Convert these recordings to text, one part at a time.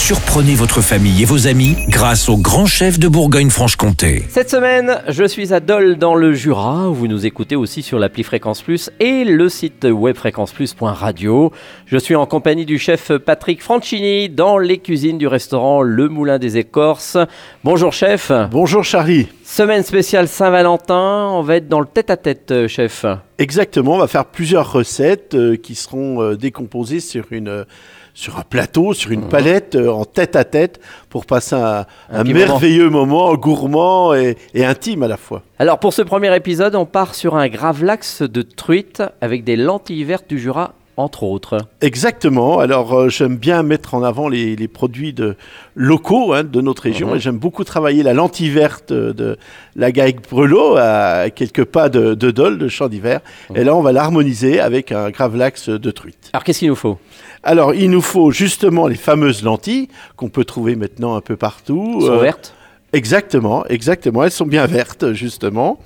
Surprenez votre famille et vos amis grâce au grand chef de Bourgogne-Franche-Comté. Cette semaine, je suis à Dole dans le Jura, où vous nous écoutez aussi sur l'appli Fréquence Plus et le site web fréquenceplus.radio. Je suis en compagnie du chef Patrick Franchini dans les cuisines du restaurant Le Moulin des Écorces. Bonjour chef. Bonjour Charlie. Semaine spéciale Saint-Valentin, on va être dans le tête-à-tête, euh, chef. Exactement, on va faire plusieurs recettes euh, qui seront euh, décomposées sur une sur un plateau, sur une palette, euh, en tête à tête, pour passer un, merveilleux moment, gourmand et, et intime à la fois. Alors pour ce premier épisode, on part sur un gravlax de truite avec des lentilles vertes du Jura, entre autres. Exactement. Alors euh, j'aime bien mettre en avant les, les produits de, locaux hein, de notre région Mhm. et j'aime beaucoup travailler la lentille verte de la Gaïque Brelot à quelques pas de, de Dole, de Champ d'Hiver. Mhm. Et là, on va l'harmoniser avec un gravlax de truite. Alors qu'est-ce qu'il nous faut? Alors, il nous faut justement les fameuses lentilles qu'on peut trouver maintenant un peu partout. Elles sont Euh, vertes? Exactement, exactement. Elles sont bien vertes, justement.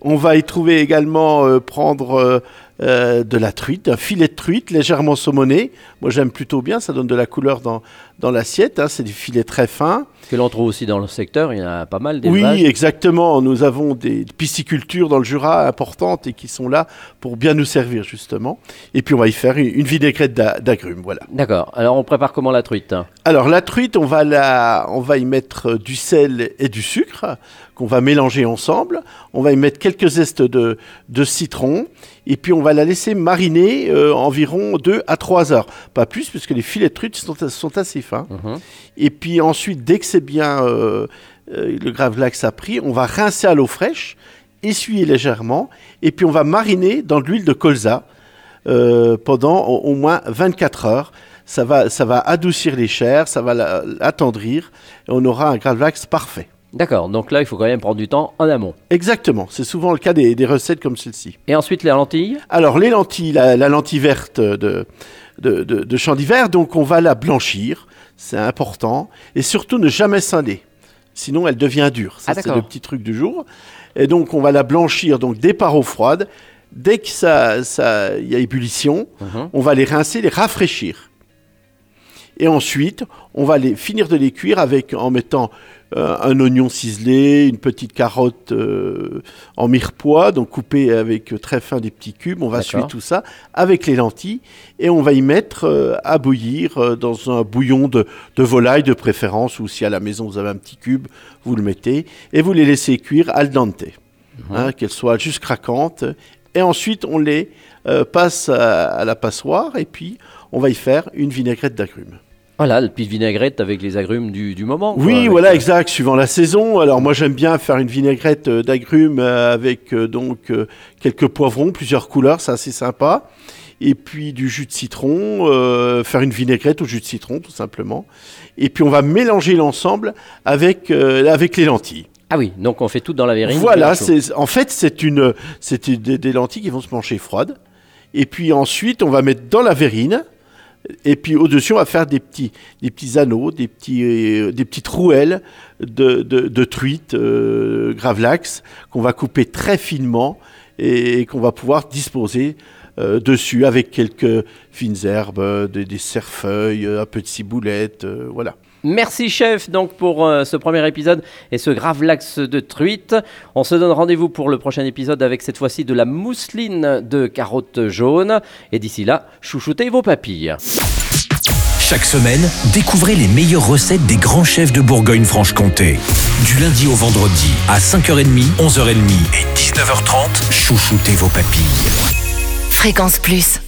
On va y trouver également euh, prendre euh, euh, de la truite, un filet de truite légèrement saumonné. Moi, j'aime plutôt bien, ça donne de la couleur dans, dans l'assiette. hein. C'est des filets très fins. Que l'on trouve aussi dans le secteur, il y en a pas mal Oui, exactement. Nous avons des piscicultures dans le Jura importantes et qui sont là pour bien nous servir, justement. Et puis, on va y faire une, une vinaigrette d'a- d'agrumes, voilà. D'accord. Alors on prépare comment la truite Alors la truite, on va, la, on va y mettre du sel et du sucre qu'on va mélanger ensemble. On va y mettre quelques zestes de, de citron et puis on va la laisser mariner euh, environ 2 à 3 heures. Pas plus puisque les filets de truite sont, sont assez fins. Mhm. Et puis ensuite, dès que c'est bien euh, euh, le gravlax a pris, on va rincer à l'eau fraîche, essuyer légèrement et puis on va mariner dans de l'huile de colza pendant au, au moins 24 heures. Ça va, ça va adoucir les chairs, ça va la- l'attendrir et on aura un gravlax parfait. D'accord, donc là il faut quand même prendre du temps en amont. Exactement, c'est souvent le cas des, des recettes comme celle-ci. Et ensuite les lentilles? Alors les lentilles, la, la lentille verte de, de, de, de champ d'hiver, donc on va la blanchir, c'est important, et surtout ne jamais scinder, sinon elle devient dure. Ça Ah, c'est le petit truc du jour. Et donc on va la blanchir donc dès par eau froide. Dès que ça, ça, y a ébullition, Mhm. on va les rincer, les rafraîchir. Et ensuite, on va les finir de les cuire avec en mettant euh, un oignon ciselé, une petite carotte euh, en mirepoix, donc coupée avec euh, très fin des petits cubes. On va suivre tout ça avec les lentilles et on va y mettre euh, à bouillir dans un bouillon de, de volaille de préférence ou si à la maison vous avez un petit cube, vous le mettez et vous les laissez cuire al dente, hein, qu'elles soient juste craquantes. Et ensuite, on les passe à, à la passoire et puis on va y faire une vinaigrette d'agrumes. Voilà, le petite vinaigrette avec les agrumes du, du moment. quoi, Oui, voilà, euh, exact, suivant la saison. Alors moi j'aime bien faire une vinaigrette euh, d'agrumes euh, avec donc quelques poivrons, plusieurs couleurs, c'est assez sympa. Et puis du jus de citron, euh, faire une vinaigrette au jus de citron tout simplement. Et puis on va mélanger l'ensemble avec, euh, avec les lentilles. Ah oui, donc on fait tout dans la verrine. Voilà, c'est en fait c'est une c'est une- des, des lentilles qui vont se manger froides. Et puis ensuite on va mettre dans la verrine. Et puis au-dessus on va faire des petits des petits anneaux, des petits euh, des petites rouelles de, de, de truite euh, gravlax qu'on va couper très finement et, qu'on va pouvoir disposer euh, dessus avec quelques fines herbes, des, cerfeuilles, un peu de ciboulette, euh, voilà. Merci chef donc pour euh, ce premier épisode et ce grave lax de truite. On se donne rendez-vous pour le prochain épisode avec cette fois-ci de la mousseline de carottes jaunes. Et d'ici là, chouchoutez vos papilles. Chaque semaine, découvrez les meilleures recettes des grands chefs de Bourgogne-Franche-Comté. Du lundi au vendredi, à 5h30, 11h30 et 19h30, chouchoutez vos papilles. Fréquence Plus.